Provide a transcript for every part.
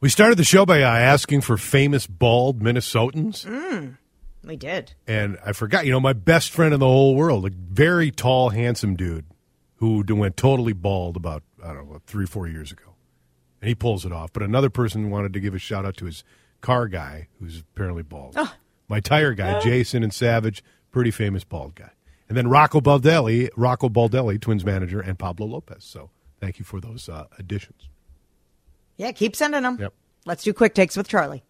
We started the show by uh, asking for famous bald Minnesotans. We did. And I forgot, you know, my best friend in the whole world, a very tall, handsome dude who went totally bald about, I don't know, three, four years ago. And he pulls it off. But another person wanted to give a shout out to his car guy, who's apparently bald. My tire guy, Jason and Savage, pretty famous bald guy. And then Rocco Baldelli, Rocco Baldelli, Twins manager, and Pablo Lopez. So thank you for those uh, additions. Yeah, keep sending them. Yep. Let's do quick takes with Charlie.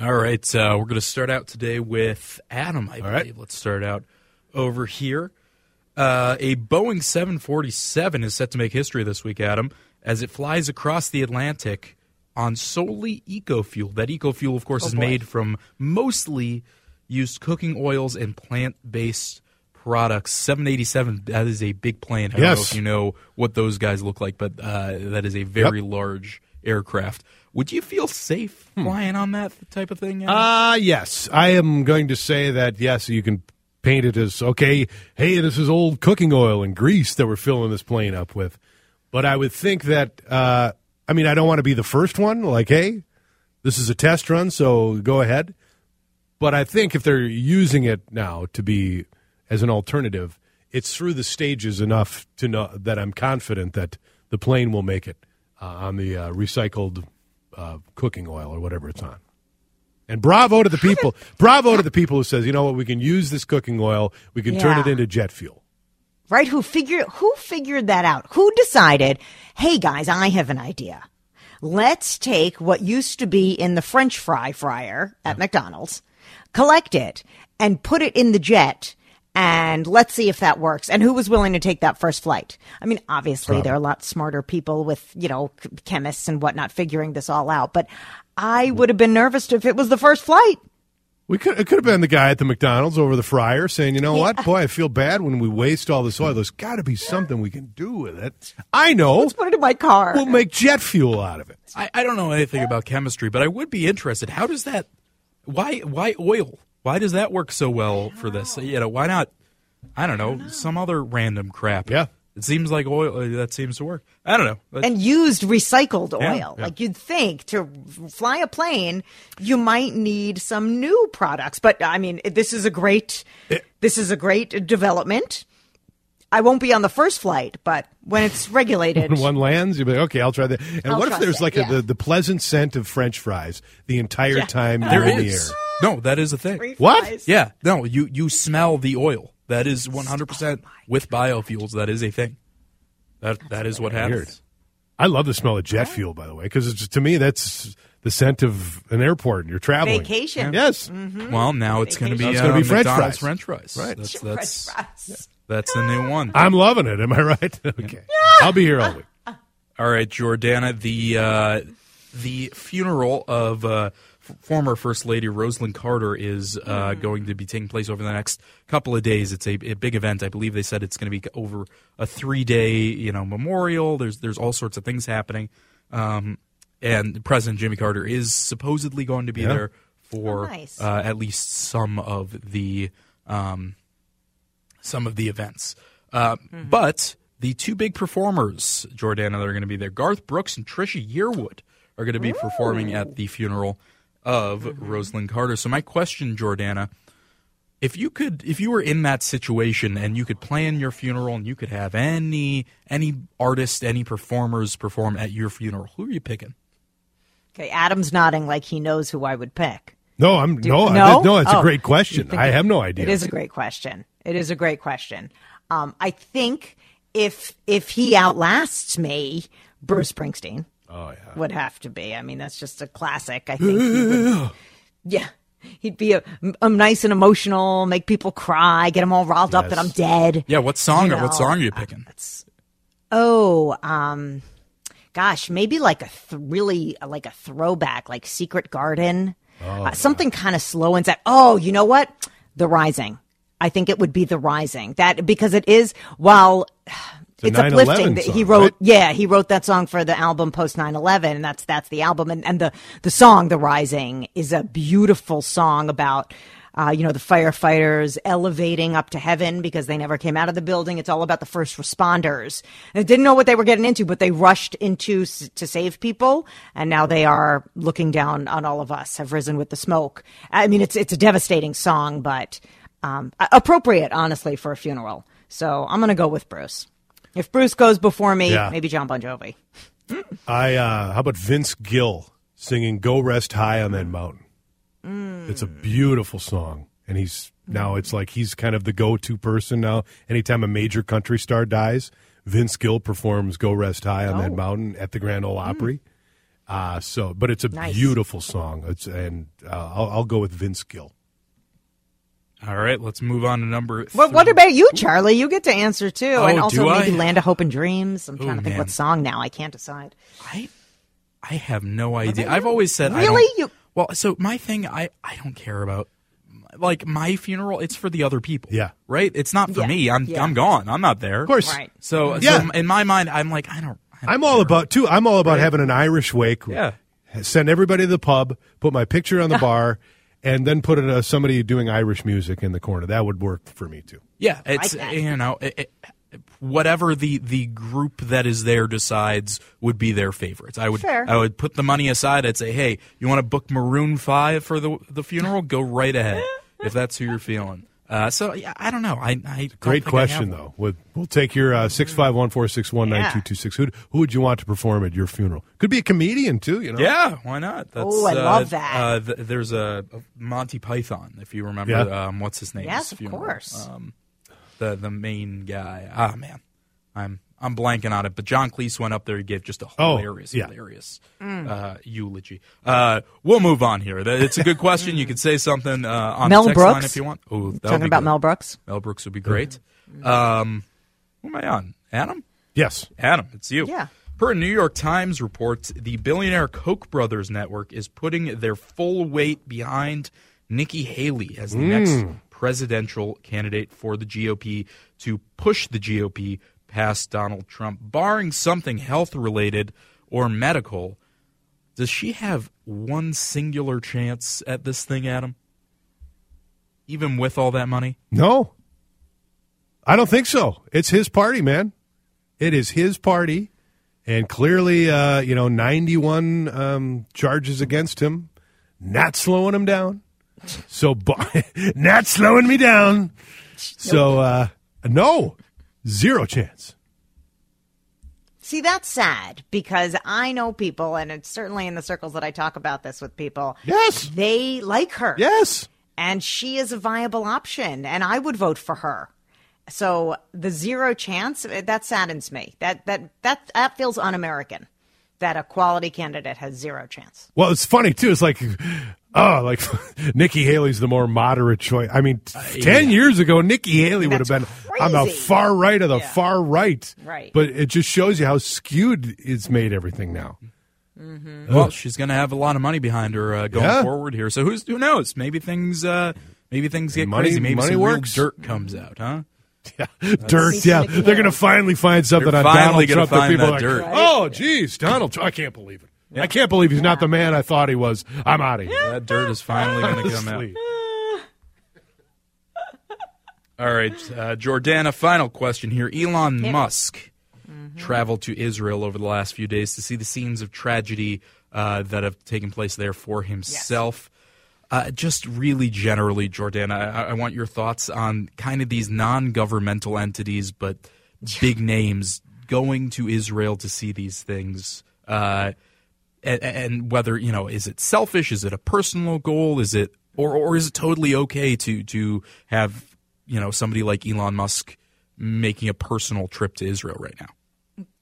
All right, uh, we're going to start out today with Adam, I All right. believe. Let's start out over here. Uh, a Boeing 747 is set to make history this week, Adam, as it flies across the Atlantic on solely eco fuel. That eco fuel, of course, is made from mostly used cooking oils and plant based products. 787, that is a big plane. I don't know Yes. if you know what those guys look like, but uh, that is a very large aircraft. Would you feel safe flying on that type of thing? Ah, yes. I am going to say that, yes, you can paint it as, okay, hey, this is old cooking oil and grease that we're filling this plane up with. But I would think that, uh, I mean, I don't want to be the first one, like, hey, this is a test run, so go ahead. But I think if they're using it now to be as an alternative, it's through the stages enough to know that I'm confident that the plane will make it uh, on the uh, recycled uh, cooking oil or whatever it's on. And bravo to the people! bravo to the people who says, you know what, we can use this cooking oil, we can turn it into jet fuel. Right? Who figured who figured that out? Who decided, hey guys, I have an idea. Let's take what used to be in the French fry fryer at McDonald's, collect it, and put it in the jet. And let's see if that works. And who was willing to take that first flight? I mean, obviously, there are a lot smarter people with, you know, chemists and whatnot figuring this all out. But I mm-hmm. would have been nervous if it was the first flight. We could it could have been the guy at the McDonald's over the fryer saying, "You know what, boy, I feel bad when we waste all this oil. There's got to be something we can do with it." I know. Let's put it in my car. We'll make jet fuel out of it. I, I don't know anything about chemistry, but I would be interested. How does that? Why why oil? Why does that work so well for this? You know, why not? I don't know, some other random crap. Yeah. it seems like oil uh, that seems to work. I don't know. But- and used recycled Yeah, oil. yeah. Like you'd think to fly a plane, you might need some new products. But I mean, this is a great, this is a great development. I won't be on the first flight, but when it's regulated, When one lands, you'll be like, okay, I'll try that. And I'll what if there's it, like yeah. a, the, the pleasant scent of French fries the entire time there they're in the air? no. That is a thing. Free What? fries. Yeah, no. You you smell the oil. That is one hundred percent with biofuels. That is a thing. That that is what happens. Weird. I love the smell of jet fuel, by the way, because to me that's the scent of an airport and you're traveling. Vacation. Yes. Well, now it's going to be, Now it's uh, gonna be French McDonald's fries. French fries. Right. That's French that's fries. That's the new one. I'm loving it. Am I right? Okay. I'll be here all week. All right, Jordana, the uh, the funeral of uh, f- former First Lady Rosalynn Carter is uh, going to be taking place over the next couple of days. It's a, a big event. I believe they said it's going to be over a three day you know memorial. There's there's all sorts of things happening, um, and President Jimmy Carter is supposedly going to be Yeah. there for Oh, nice. uh, at least some of the um, some of the events. Uh, But the two big performers, Jordana, that are going to be there, Garth Brooks and Trisha Yearwood, are going to be performing at the funeral of Rosalynn Carter. So my question, Jordana, if you could, if you were in that situation and you could plan your funeral and you could have any any artist, any performers perform at your funeral, who are you picking? Okay, Adam's nodding like he knows who I would pick. No, I'm Do- no, I- no? no. It's a Oh. great question. I have no idea. It is a great question. It is a great question. Um, I think if if he outlasts me, Bruce Springsteen Oh yeah. would have to be. I mean, that's just a classic. I think. he would, yeah, he'd be a, a nice and emotional, make people cry, get them all riled up that I'm dead. Yeah, what song You or what song are you picking? It's Oh, um, gosh, maybe like a th- really like a throwback, like Secret Garden, uh, something kind of slow and sad. Oh, you know what? The Rising. I think it would be The Rising. That because it is while It's it's a 9/11 uplifting that he wrote right? yeah he wrote that song for the album post 9-11 and that's that's the album and, and the the song the rising is a beautiful song about uh, you know the firefighters elevating up to heaven because they never came out of the building it's all about the first responders they didn't know what they were getting into but they rushed into s- to save people and now they are looking down on all of us have risen with the smoke i mean it's it's a devastating song but um, appropriate honestly for a funeral so i'm gonna go with bruce if Bruce goes before me, Yeah. maybe John Bon Jovi. I uh, how about Vince Gill singing "Go Rest High on That Mountain"? It's a beautiful song, and he's now it's like he's kind of the go-to person now. Anytime a major country star dies, Vince Gill performs "Go Rest High on That Oh. Mountain" at the Grand Ole Opry. Uh, so, but it's a Nice. beautiful song. It's and uh, I'll, I'll go with Vince Gill. All right, let's move on to number. What, what about you, Charlie? You get to answer too, Oh, and also do I? maybe Land of Hope and Dreams. I'm trying Oh, to think man. what song now. I can't decide. I I have no idea. I've always said I Really? don't- You- well, so my thing, I I don't care about like my funeral. It's for the other people. Yeah. right. It's not for Yeah, me. I'm yeah. I'm gone. I'm not there. Of course, Right. So, Yeah. so in my mind, I'm like I don't. I don't I'm all care. about too. I'm all about having an Irish wake. Yeah. Send everybody to the pub, put my picture on the bar, and then put it, uh, somebody doing Irish music in the corner. That would work for me too. Yeah, it's that. you know, it, it, whatever the the group that is there decides would be their favorites. I would Fair. I would put the money aside. I'd say, hey, you want to book Maroon Five for the the funeral? Go right ahead if that's who you're feeling. Uh, so yeah, I don't know. I, I don't Great think I question, though. We'll, we'll take your uh, six five one four six one nine two two six. Who who would you want to perform at your funeral? Could be a comedian too. You know. Yeah, why not? Oh, I uh, love that. Uh, th- there's a, a Monty Python, if you remember. Yeah. Um, what's his name? Yes, of course. Um, the the main guy. Ah, man, I'm I'm blanking on it. But John Cleese went up there. He gave just a Oh, hilarious, yeah. hilarious uh, eulogy. Uh, we'll move on here. It's a good question. You could say something uh, on Mel the text line Brooks? if you want. Oh, that would Talking about good. Mel Brooks. Mel Brooks would be great. Um, who am I on? Adam. Yes. Adam, it's you. Yeah. Per New York Times reports, the billionaire Koch brothers network is putting their full weight behind Nikki Haley as the next presidential candidate for the GOP to push the GOP past Donald Trump, barring something health related or medical. Does she have one singular chance at this thing, Adam? Even with all that money? No. I don't think so. It's his party, man. It is his party, and clearly, uh, you know, ninety-one um, charges against him, not slowing him down. So, not slowing me down. So, uh, no, zero chance. See, that's sad because I know people, and it's certainly in the circles that I talk about this with people. Yes. They like her. Yes. and she is a viable option and i would vote for her so the zero chance eh, that saddens me that that that that feels un-american that a quality candidate has zero chance Well, it's funny too. It's like, oh, like Nikki Haley's the more moderate choice. I mean, t- ten years ago, Nikki Haley would have been That's on the far right of the Yeah. far right. Right. But it just shows you how skewed it's made everything now. Well, she's going to have a lot of money behind her uh, going Yeah. forward here. So who's who knows? Maybe things uh, maybe things get Money- crazy. Maybe money some works. real dirt comes out, huh? Yeah, Dirt, yeah. They're going to finally find something They're on finally Donald gonna Trump that people that are like, dirt. oh, geez, Donald Trump. I can't believe it. I can't believe he's not the man I thought he was. I'm out of here. That dirt is finally going to come out. All right, uh, Jordana. Final question here. Elon Musk Mm-hmm. traveled to Israel over the last few days to see the scenes of tragedy uh, that have taken place there for himself. Uh, just really generally, Jordana, I, I want your thoughts on kind of these non-governmental entities, but big names going to Israel to see these things. Uh, and, and whether you know is it selfish? Is it a personal goal? Is it or or is it totally okay to to have you know somebody like Elon Musk making a personal trip to Israel right now?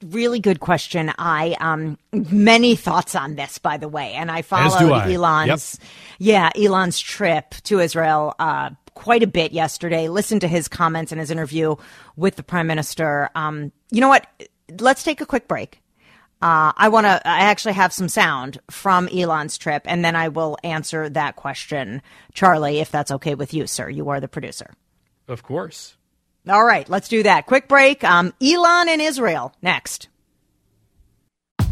Really good question. I um many thoughts on this by the way and i followed I. elon's yeah elon's trip to israel uh quite a bit yesterday. Listened to his comments in his interview with the prime minister. Um you know what? Let's take a quick break. Uh, I want to. I actually have some sound from Elon's trip, and then I will answer that question, Charlie, if that's okay with you, sir. You are the producer. Of course. All right, let's do that. Quick break. Um, Elon in Israel next.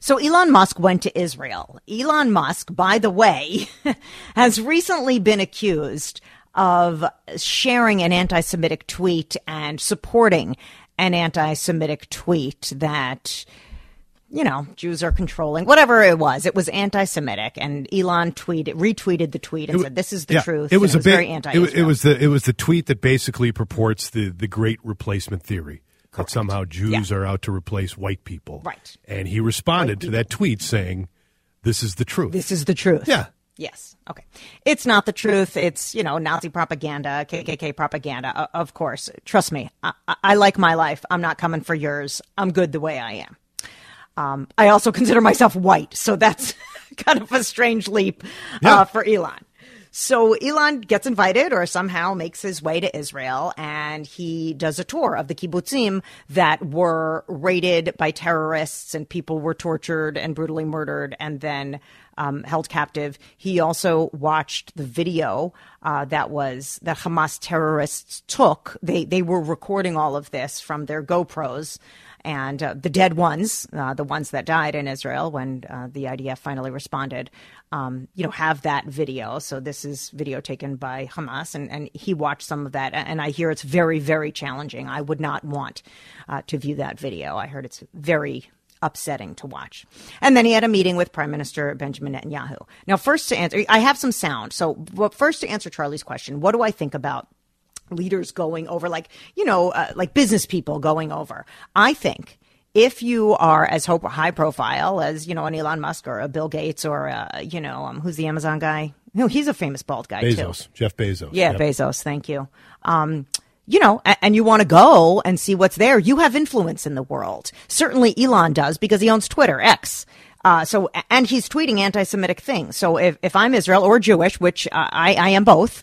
So Elon Musk went to Israel. Elon Musk, by the way, has recently been accused of sharing an anti-Semitic tweet and supporting an anti-Semitic tweet that you know, Jews are controlling, whatever it was. It was anti-Semitic, and Elon tweeted, retweeted the tweet and It said, "This is the yeah, truth." It was and a bit, very it, wa- anti-Israel. it was the it was the tweet that basically purports the the great replacement theory that somehow Jews Yeah. are out to replace white people. Right. And he responded to that tweet saying, "This is the truth." This is the truth. Yeah. Yes. Okay. It's not the truth. It's, you know, Nazi propaganda, KKK propaganda. Of course. Trust me. I, I- like my life. I'm not coming for yours. I'm good the way I am. Um, I also consider myself white. So that's kind of a strange leap Yeah. uh, for Elon. So Elon gets invited or somehow makes his way to Israel and he does a tour of the kibbutzim that were raided by terrorists and people were tortured and brutally murdered and then um, held captive. He also watched the video uh, that was that Hamas terrorists took. They they were recording all of this from their GoPros and uh, the dead ones, uh, the ones that died in Israel when uh, the IDF finally responded, um, you know, have that video. So this is video taken by Hamas, and, and he watched some of that, and I hear it's very, very challenging. I would not want uh, to view that video. I heard it's very upsetting to watch. And then he had a meeting with Prime Minister Benjamin Netanyahu. Now, first to answer, I have some sound. So, but first to answer Charlie's question, what do I think about leaders going over, like, you know, uh, like business people going over. I think if you are as high profile as, you know, an Elon Musk or a Bill Gates or, uh, you know, um, who's the Amazon guy? No, he's a famous bald guy too. Bezos, Jeff Bezos. Yeah, Yep. Bezos. Thank you. Um, you know, and you want to go and see what's there. You have influence in the world. Certainly, Elon does because he owns Twitter X. Uh, so, and he's tweeting anti-Semitic things. So, if, if I'm Israel or Jewish, which uh, I, I am both,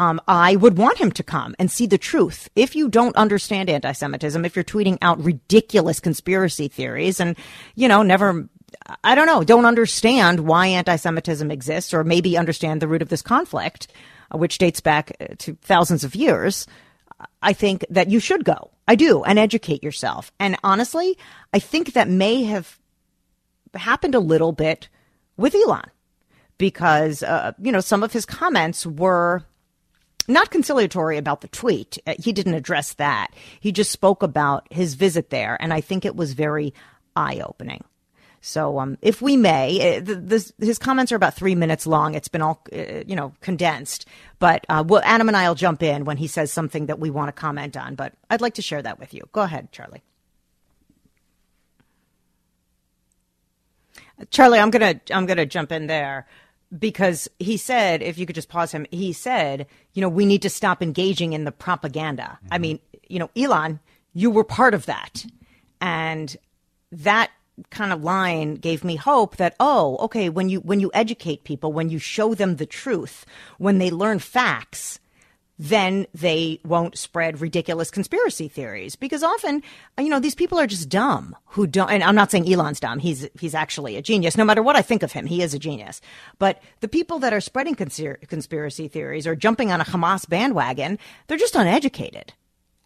um, I would want him to come and see the truth. If you don't understand anti-Semitism, if you're tweeting out ridiculous conspiracy theories and, you know, never, I don't know, don't understand why anti-Semitism exists or maybe understand the root of this conflict, uh, which dates back uh, to thousands of years, I think that you should go. I do, and educate yourself. And honestly, I think that may have happened a little bit with Elon because, uh, you know, some of his comments were not conciliatory about the tweet. Uh, He didn't address that. He just spoke about his visit there, and I think it was very eye opening. So, um, if we may, uh, his comments are about three minutes long. It's been all, uh, you know, condensed. But uh, well, Adam and I will jump in when he says something that we want to comment on. But I'd like to share that with you. Go ahead, Charlie. Charlie, I'm gonna I'm gonna jump in there because he said, if you could just pause him, he said, you know, we need to stop engaging in the propaganda. I mm-hmm. mean, you know, Elon, you were part of that, and that kind of line gave me hope that oh okay when you when you educate people when you show them the truth when they learn facts then they won't spread ridiculous conspiracy theories. Because often you know these people are just dumb who don't and I'm not saying Elon's dumb. He's he's actually a genius. No matter what I think of him he is a genius. But the people that are spreading conspiracy theories or jumping on a Hamas bandwagon they're just uneducated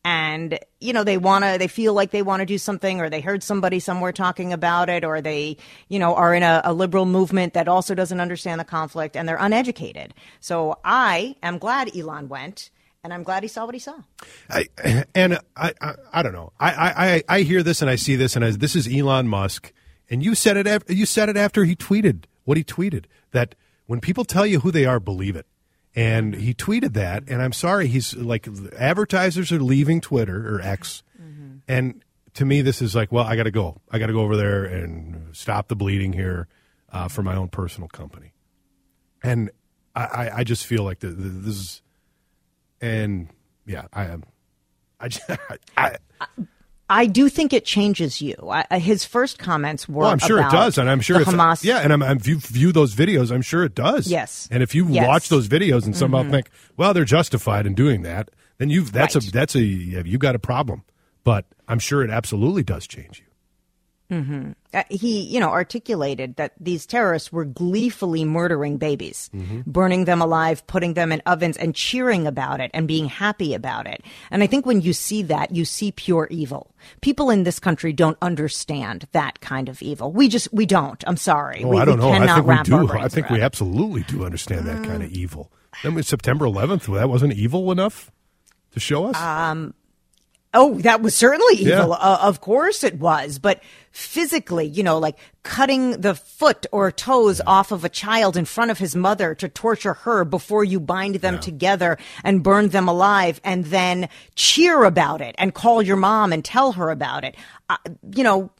and you know they want to they feel like they want to do something or they heard somebody somewhere talking about it or they you know are in a, a liberal movement that also doesn't understand the conflict and they're uneducated so i am glad elon went and i'm glad he saw what he saw I, and I, I, I don't know. I, I, I hear this and I see this and I, this is Elon Musk, and you said it. You said it after he tweeted what he tweeted that when people tell you who they are, believe it. And he tweeted that, and I'm sorry, he's like advertisers are leaving Twitter or X, and to me, this is like, well, I got to go. I got to go over there and stop the bleeding here uh, for my own personal company. And I, I, just feel like the, the, this is, and yeah, I am. I, I, I do think it changes you. I, his first comments were. well, I'm sure it does, and I'm sure if Hamas. yeah, and I'm, I'm if you view those videos, I'm sure it does. Yes. and if you Yes. Mm-hmm. watch those videos and somehow think, well, they're justified in doing that, then you've that's Right. a that's a you've got a problem. But I'm sure it absolutely does change you. Uh, he, you know, articulated that these terrorists were gleefully murdering babies, Mm-hmm. burning them alive, putting them in ovens, and cheering about it and being happy about it. And I think when you see that, you see pure evil. People in this country don't understand that kind of evil. We just, we don't. I'm sorry. Oh, we, I don't we know. I think we do. I think we absolutely do understand that kind of evil. Then with September 11th, that wasn't evil enough to show us. Oh, that was certainly Yeah. evil. Uh, of course it was. But physically, you know, like cutting the foot or toes off of a child in front of his mother to torture her before you bind them together and burn them alive and then cheer about it and call your mom and tell her about it. Uh, you know,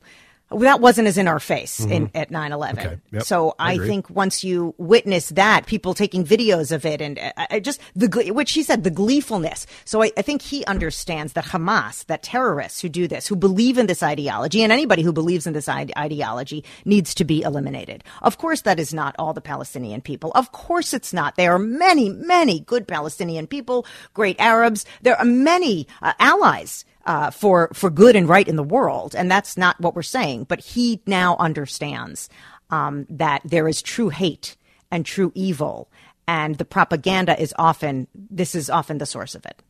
that wasn't as in our face in, at 9 11. Mm-hmm. Okay. Yep. So I I, think once you witness that, people taking videos of it and uh, I just the which he said the gleefulness. So I, I think he understands that Hamas, that terrorists who do this, who believe in this ideology, and anybody who believes in this ide- ideology needs to be eliminated. Of course, that is not all the Palestinian people. Of course, it's not. There are many, many good Palestinian people, great Arabs. There are many uh, allies uh, for for good and right in the world, and that's not what we're saying. But he now understands um, that there is true hate and true evil, and the propaganda is often this is often the source of it.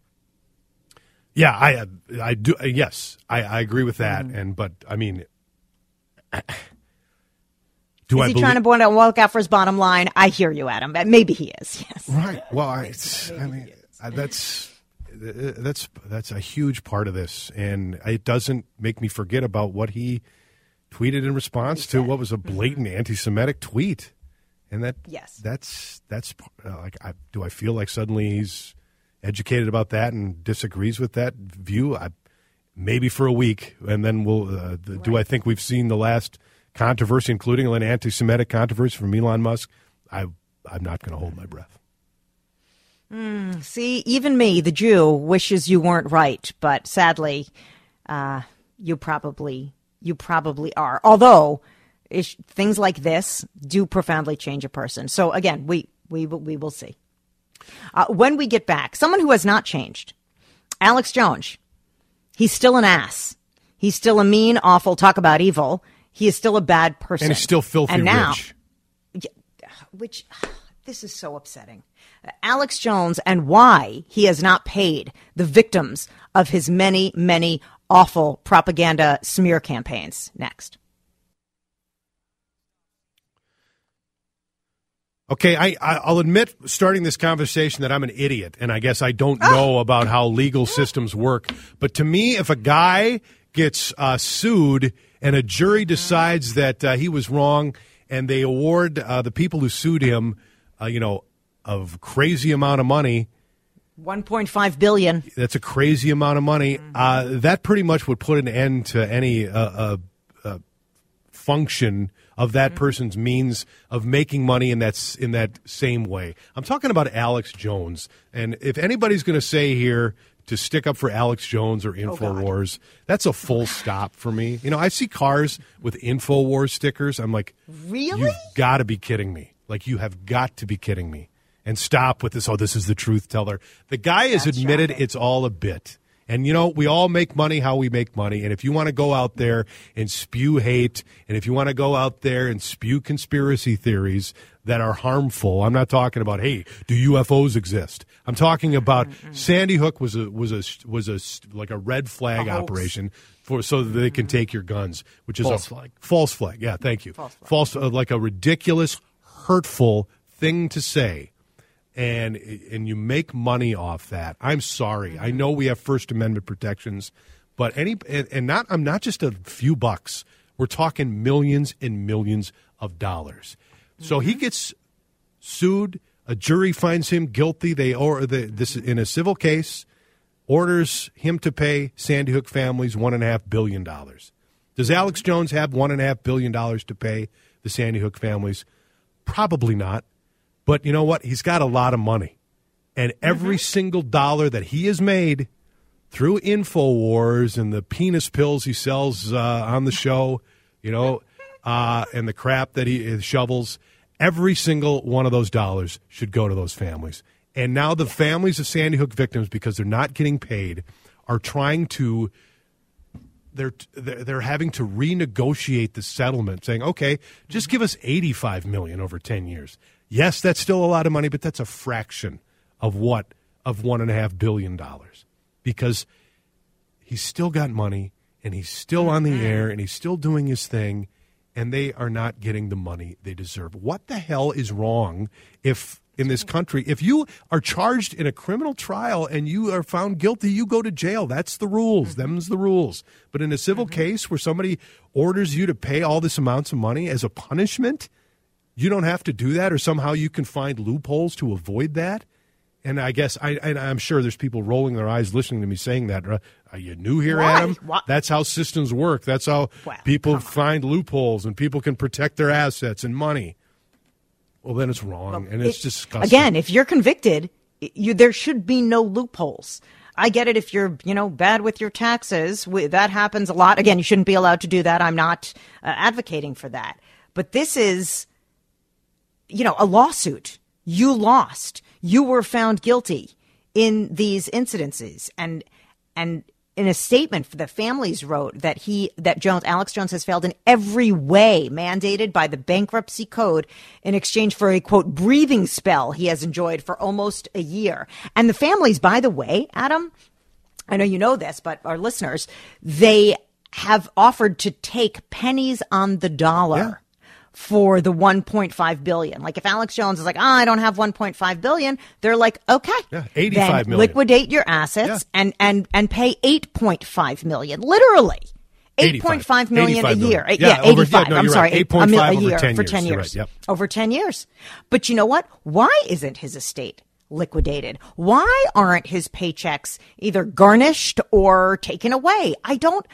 yeah, I I do. uh, Yes, I, I agree with that. Mm-hmm. And but I mean, do Is I he believe? trying to walk out for his bottom line? I hear you, Adam. Maybe he is. Yes. Right. Well, I, I mean, I- that's that's that's a huge part of this, and it doesn't make me forget about what he tweeted in response to what was a blatant anti-Semitic tweet, and that Yes. that's that's uh, like, I, do I feel like suddenly he's educated about that and disagrees with that view? I, maybe for a week, and then we'll. Uh, the, Do I think we've seen the last controversy, including an anti-Semitic controversy from Elon Musk? I I'm not going to hold my breath. See, even me, the Jew, wishes you weren't right, but sadly, uh, you probably you probably are. Although ish, things like this do profoundly change a person. So again, we we will- we will see. Uh, when we get back, someone who has not changed, Alex Jones. He's still an ass. He's still a mean, awful. Talk about evil. He is still a bad person, And he's still filthy And now, rich. which this is so upsetting. Alex Jones and why he has not paid the victims of his many, many awful propaganda smear campaigns. Next. Okay, I, I'll admit starting this conversation that I'm an idiot and I guess I don't Ah. know about how legal systems work. But to me, if a guy gets uh, sued and a jury decides that uh, he was wrong and they award uh, the people who sued him, uh, you know, a crazy amount of money, 1.5 billion. that's a crazy amount of money. Mm-hmm. Uh, that pretty much would put an end to any uh, uh, uh, function of that Mm-hmm. person's means of making money in that in that same way. I'm talking about Alex Jones, and if anybody's going to say here to stick up for Alex Jones or Oh, Infowars, that's a full stop for me. You know, I see cars with Infowars stickers. I'm like, Really? You've got to be kidding me! Like you have got to be kidding me! And stop with this. Oh, this is the truth teller. The guy has That's admitted shocking. it's all a bit. And you know, we all make money how we make money. And if you want to go out there and spew hate, and if you want to go out there and spew conspiracy theories that are harmful, I'm not talking about, hey, do UFOs exist? I'm talking about Sandy Hook was a was a was a like a red flag A operation for so that they can take your guns, which is False a flag. False flag. Yeah, thank you. False. False, uh, like a ridiculous, hurtful thing to say and and you make money off that. I'm sorry. I mm-hmm. know we have First Amendment protections, but any and, not I'm not just a few bucks. We're talking millions and millions of dollars. So he mm-hmm. gets sued A jury finds him guilty. They or the, this in a civil case orders him to pay Sandy Hook families one and a half billion dollars. Does Alex mm-hmm. Jones have one and a half billion dollars to pay the Sandy Hook families? Probably not. But you know what? He's got a lot of money. And every single dollar that he has made through InfoWars and the penis pills he sells uh, on the show, you know, uh, and the crap that he shovels, every single one of those dollars should go to those families. And now the families of Sandy Hook victims, because they're not getting paid, are trying to they're they're having to renegotiate the settlement, saying, "Okay, just give us eighty five million over ten years." Yes, that's still a lot of money, but that's a fraction of what of one and a half billion dollars, because he's still got money and he's still on the mm-hmm. air and he's still doing his thing, and they are not getting the money they deserve. What the hell is wrong if in this country. If you are charged in a criminal trial and you are found guilty, you go to jail. That's the rules. Mm-hmm. Them's the rules. But in a civil case where somebody orders you to pay all this amounts of money as a punishment, you don't have to do that, or somehow you can find loopholes to avoid that. And I guess I, and I'm sure there's people rolling their eyes listening to me saying that. Are you new here? Adam? Why? That's how systems work. That's how Well, people find loopholes and people can protect their assets and money. Well, then it's wrong and it's It- disgusting. Again, if you're convicted, you, there should be no loopholes. I get it if you're, you know, bad with your taxes. We, that happens a lot. Again, you shouldn't be allowed to do that. I'm not uh, advocating for that. But this is, you know, a lawsuit. You lost. You were found guilty in these incidences, and and in a statement the families wrote that he that Jones Alex Jones has failed in every way mandated by the bankruptcy code in exchange for a quote breathing spell he has enjoyed for almost a year. And the families, by the way, Adam, I know you know this, but our listeners, they have offered to take pennies on the dollar. Yeah. For the 1.5 billion. Like if Alex Jones is like, oh, I don't have 1.5 billion, they're like, okay. Yeah, 85 then million. Liquidate your assets Yeah. and, and, and pay 8.5 million. Literally. 85. 8.5 million a 85 million. year. Yeah, Yeah, over- 85. yeah, no, I'm sorry. right. eight- a mil- 8.5 a over year 10 for 10 You're years. right, yep. Over 10 years. But you know what? Why isn't his estate liquidated? Why aren't his paychecks either garnished or taken away? I don't.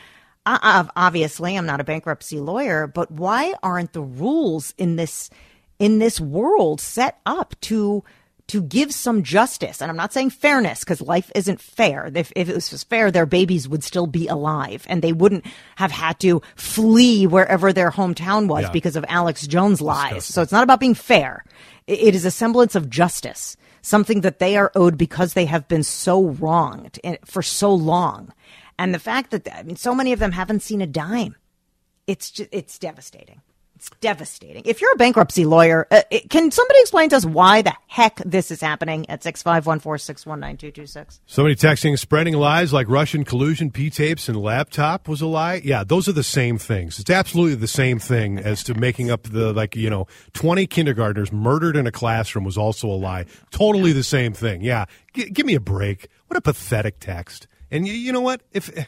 Uh, uh, obviously, I'm not a bankruptcy lawyer, but why aren't the rules in this in this world set up to to give some justice? And I'm not saying fairness because life isn't fair. If, if it was fair, their babies would still be alive and they wouldn't have had to flee wherever their hometown was Yeah. because of Alex Jones' lies. So it's not about being fair. I- It is a semblance of justice, something that they are owed because they have been so wronged for so long. And the fact that, I mean, so many of them haven't seen a dime. It's just, it's devastating. It's devastating. If you're a bankruptcy lawyer, uh, it, can somebody explain to us why the heck this is happening at 65146192226? Somebody texting, spreading lies like Russian collusion, P tapes, and laptop was a lie. Yeah, those are the same things. It's absolutely the same thing as to making up the, like, you know, 20 kindergartners murdered in a classroom was also a lie. Totally the same thing. Yeah. G- give me a break. What a pathetic text. And you, you know what? If eh,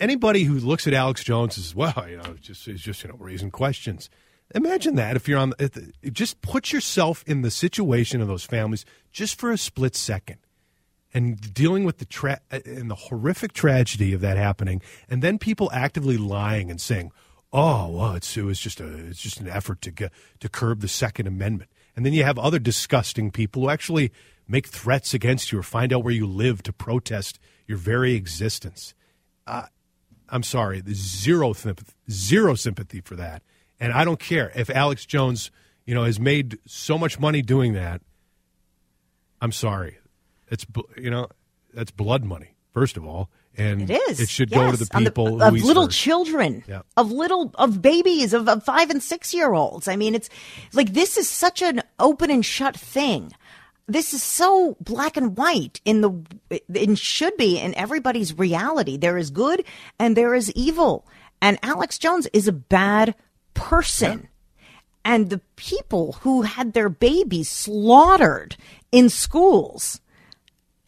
anybody who looks at Alex Jones as well, you know, just is just you know raising questions. Imagine that if you're on, if just put yourself in the situation of those families just for a split second, and dealing with the tra- eh, and the horrific tragedy of that happening, and then people actively lying and saying, "Oh, well, it's, it was just a it's just an effort to get, to curb the Second Amendment," and then you have other disgusting people who actually make threats against you or find out where you live to protest your very existence. I'm sorry, zero sympathy, zero sympathy for that. And I don't care if Alex Jones, you know, has made so much money doing that. I'm sorry, it's you know that's blood money first of all, and It is. It should Yes, go to the people who of little hurt. children, Yeah. of little of babies, of, of five and six year olds. I mean, it's like this is such an open and shut thing. This is so black and white in the it should be in everybody's reality. There is good and there is evil, and Alex Jones is a bad person. And the people who had their babies slaughtered in schools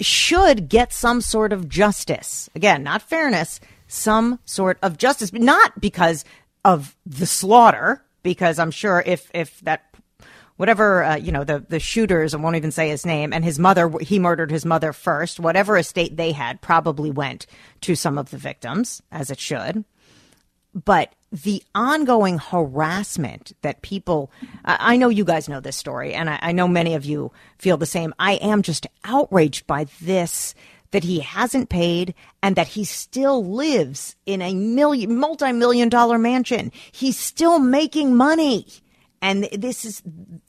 should get some sort of justice. Again, not fairness, some sort of justice, but not because of the slaughter, because I'm sure if if that whatever uh, you know the the shooters I won't even say his name and his mother he murdered his mother first. Whatever estate they had probably went to some of the victims as it should. But the ongoing harassment that people I, know you guys know this story and I, I know many of you feel the same. I am just outraged by this that he hasn't paid and that he still lives in a million multi-million dollar mansion. He's still making money and this is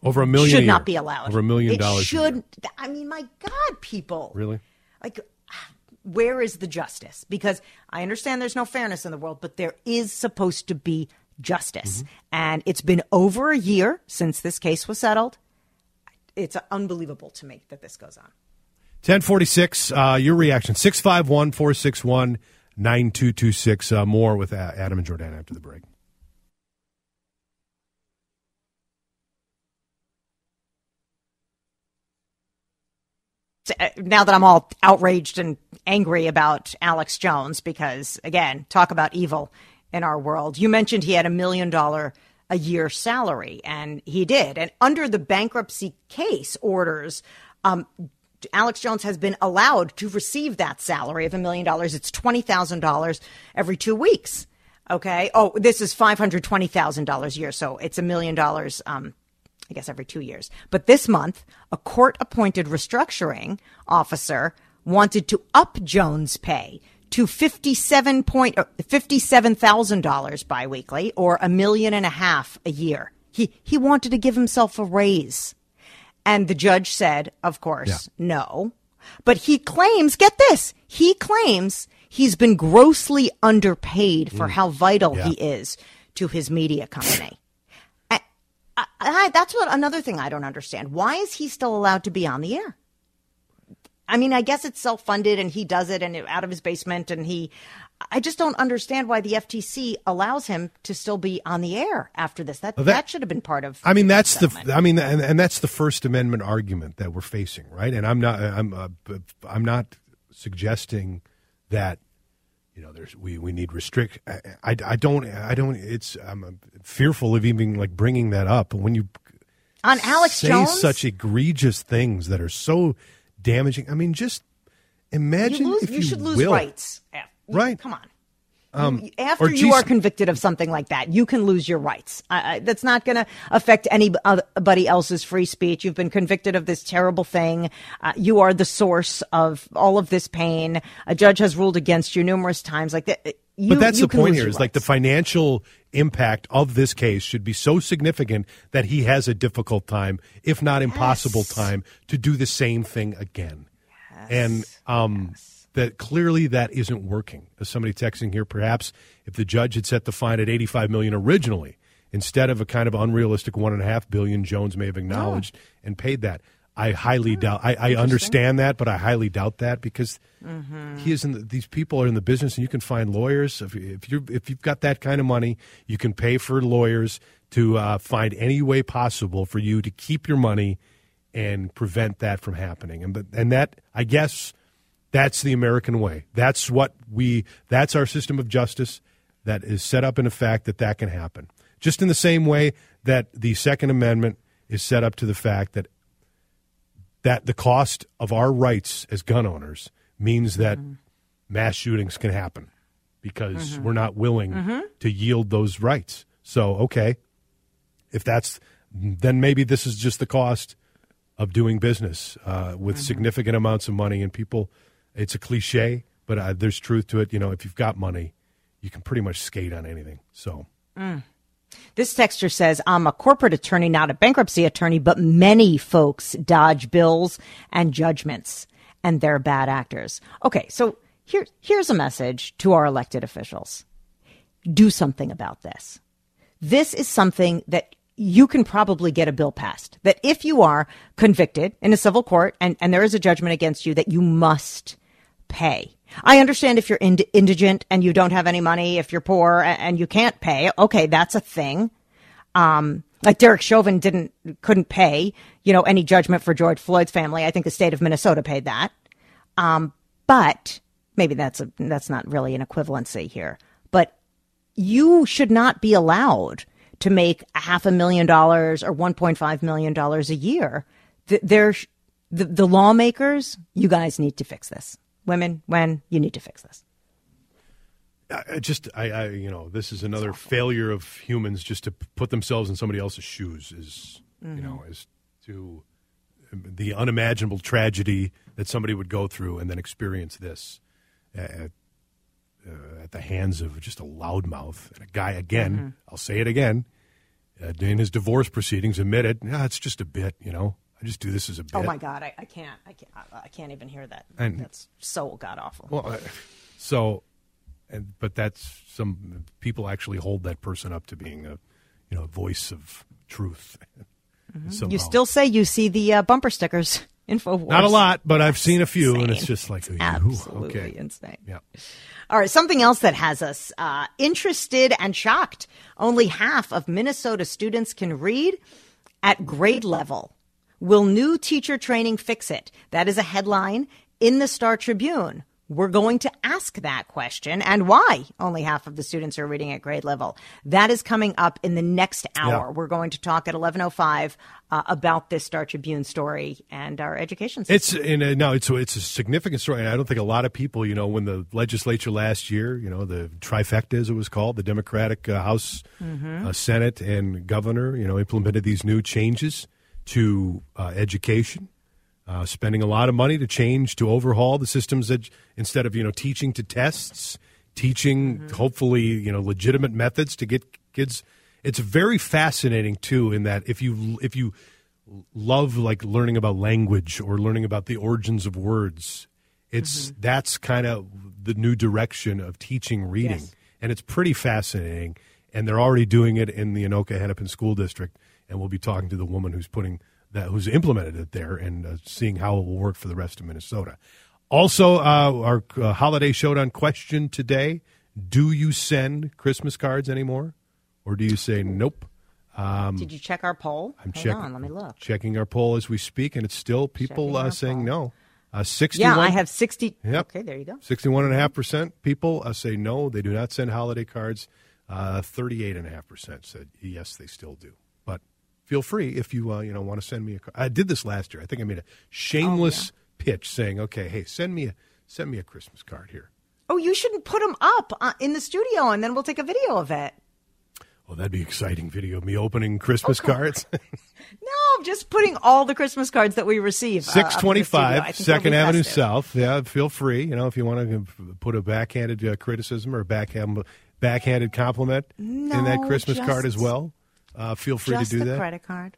Over a million should not be allowed. Over a million It dollars should. I mean, my God, people. Really? Like, where is the justice? Because I understand there's no fairness in the world, but there is supposed to be justice, Mm-hmm. and it's been over a year since this case was settled. It's unbelievable to me that this goes on. 1046, uh, your reaction. 651 461 9226. Uh, more with Adam and Jordan after the break. Now that I'm all outraged and angry about Alex Jones, because again, talk about evil in our world. You mentioned he had a million dollar a year salary, and he did. And under the bankruptcy case orders, um, Alex Jones has been allowed to receive that salary of a million dollars. It's twenty thousand dollars every two weeks. Okay. Oh, this is five hundred twenty thousand dollars a year, so it's a million dollars. I guess every two years. But this month, a court appointed restructuring officer wanted to up Jones' pay to fifty-seven uh, fifty-seven thousand dollars biweekly, or a million and a half a year. He he wanted to give himself a raise, and the judge said, "Of course, no." But he claims, get this, he claims he's been grossly underpaid for how vital he is to his media company. I, that's what another thing I don't understand. Why is he still allowed to be on the air? I mean, I guess it's self-funded and he does it and out of his basement and he I just don't understand why the FTC allows him to still be on the air after this. That that, that- should have been part of I mean, that's the. I mean, and, and that's the First Amendment argument that we're facing, right? And I'm not. I'm. Uh, I'm not suggesting that. You know, there's we, we need restrict. I, I, I don't. I don't. It's. I'm fearful of even like bringing that up. But when you on Alex say Jones. such egregious things that are so damaging, I mean, just imagine you, lose, if you, you, should lose will. rights. Yeah. Right. Come on. Um, After you are convicted of something like that, you can lose your rights. That's not going to affect anybody else's free speech. You've been convicted of this terrible thing. Uh, you are the source of all of this pain. A judge has ruled against you numerous times. Like that. You, but that's the point here like the financial impact of this case should be so significant that he has a difficult time, if not impossible Yes. time, to do the same thing again. And um, that clearly that isn't working. As somebody texting here, perhaps if the judge had set the fine at 85 million originally, instead of a kind of unrealistic one and a half billion, Jones may have acknowledged and paid that. I highly doubt. I, I understand that, but I highly doubt that because he is in. The, these people are in the business, and you can find lawyers. If, if you if you've got that kind of money, you can pay for lawyers to uh, find any way possible for you to keep your money and prevent that from happening. And but and that I guess that's the American way. That's what we. That's our system of justice that is set up in a fact that that can happen. Just in the same way that the Second Amendment is set up to the fact that that the cost of our rights as gun owners means that mm-hmm. mass shootings can happen because mm-hmm. we're not willing mm-hmm. to yield those rights. So, okay, if that's then maybe this is just the cost of doing business uh, with significant amounts of money and people. It's a cliche, but uh, there's truth to it. You know, if you've got money, you can pretty much skate on anything. So, This texture says, I'm a corporate attorney, not a bankruptcy attorney, but many folks dodge bills and judgments, and they're bad actors. Okay, so here, here's a message to our elected officials do something about this. This is something that you can probably get a bill passed. That if you are convicted in a civil court and, and there is a judgment against you, that you must pay. I understand if you're ind- indigent and you don't have any money, if you're poor and you can't pay, okay, that's a thing. Um, like Derek Chauvin didn't, couldn't pay, you know, any judgment for George Floyd's family. I think the state of Minnesota paid that. Um, but maybe that's a, that's not really an equivalency here. But you should not be allowed to make a half a million dollars or $1.5 million a year. Th- They're, the, the lawmakers, you guys need to fix this. Women, when you need to fix this. I just, I, I, you know, this is another failure of humans just to put themselves in somebody else's shoes. Is you know, is to um, the unimaginable tragedy that somebody would go through and then experience this at, uh, at the hands of just a loudmouth and a guy. Again, I'll say it again. Uh, in his divorce proceedings, admitted, "Yeah, it's just a bit. You know, I just do this as a bit." Oh my God, I, I can't, I can't, I, can't even hear that. And- That's so god awful. Well, so, and but that's some people actually hold that person up to being a, you know, a voice of truth. Somehow. you still say you see the uh, bumper stickers, Infowars. not a lot, but I've seen a few, and it's just like, ooh, Absolutely okay, insane. yeah. All right, something else that has us uh, interested and shocked. Only half of Minnesota students can read at grade level. Will new teacher training fix it? That is a headline in the Star Tribune. We're going to ask that question and why only half of the students are reading at grade level. That is coming up in the next hour. Yeah. We're going to talk at 11:05 uh, about this Star Tribune story and our education system. It's in a, no, it's it's a significant story, and I don't think a lot of people, you know, when the legislature last year, you know, the trifecta as it was called, the Democratic uh, House, uh, Senate, and Governor, you know, implemented these new changes to uh, education, uh, spending a lot of money to change to overhaul the systems that instead of you know teaching to tests, teaching hopefully you know legitimate methods to get kids. It's very fascinating too in that if you if you love like learning about language or learning about the origins of words. It's that's kind of the new direction of teaching reading, Yes. and it's pretty fascinating. And they're already doing it in the Anoka Hennepin School District, and we'll be talking to the woman who's putting that who's implemented it there and uh, seeing how it will work for the rest of Minnesota. Also, uh, our uh, holiday showdown question today: Do you send Christmas cards anymore, or do you say nope? Did you check our poll? I'm Hang checking. on, let me look. Checking our poll as we speak, and it's still people uh, saying poll. no. Uh, 61, Yeah, I have 60. Yep. Okay, there you go. 61.5% people uh, say no, they do not send holiday cards. Uh, 38.5% said yes, they still do. Feel free if you uh, you know want to send me a card. I did this last year. I think I made a shameless pitch saying, "Okay, hey, send me a send me a Christmas card here." Oh, you shouldn't put them up uh, in the studio and then we'll take a video of it. Oh, that'd be exciting video of me opening Christmas cards. No, just putting all the Christmas cards that we receive. uh, up in the studio. I 625 think it'll Second Avenue. South. Yeah, feel free. You know, if you want to put a backhanded uh, criticism or a backhand, backhanded compliment in that No, Christmas card as well, uh, feel free Just to do the that. credit card.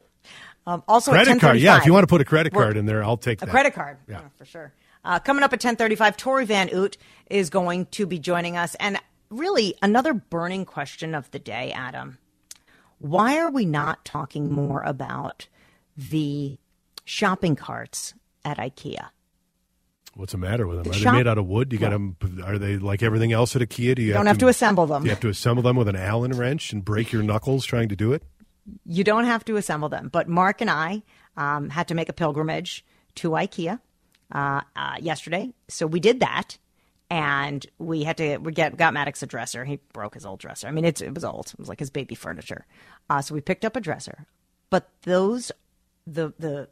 Um, also, Credit card, yeah. If you want to put a credit card in there, I'll take A that. credit card, Yeah. Oh, for sure. Uh, coming up at 1035, Torey Van Oot is going to be joining us. And really, another burning question of the day, Adam. Why are we not talking more about the shopping carts at IKEA? What's the matter with them? The Are shop- they made out of wood? You got them. Are they like everything else at IKEA? Do you, You don't have to assemble them. Do you have to assemble them with an Allen wrench and break your knuckles trying to do it? You don't have to assemble them. But Mark and I um, had to make a pilgrimage to IKEA uh, uh, yesterday, so we did that, and we had to we get got Maddox a dresser. He broke his old dresser. I mean, it's, it was old. It was like his baby furniture. Uh, so we picked up a dresser, but those the the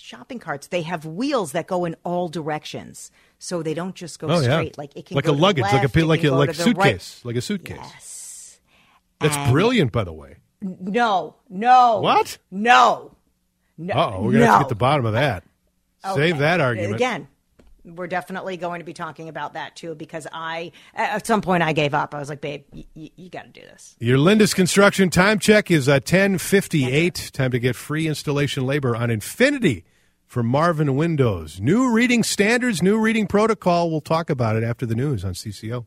shopping carts they have wheels that go in all directions, so they don't just go Oh yeah, straight. Like it can like go a luggage, like a left, like a like the right. suitcase, like a suitcase. Yes. That's And- brilliant, by the way. No, no. What? No. No. Oh, we're gonna have to get the bottom of that. Save that argument. Again, we're definitely going to be talking about that too because I, at some point, I gave up. I was like, babe, y- y- you got to do this. Your Lindus Construction time check is uh, 1058. Time to get free installation labor on Infinity from Marvin Windows. New reading standards, new reading protocol. We'll talk about it after the news on CCO.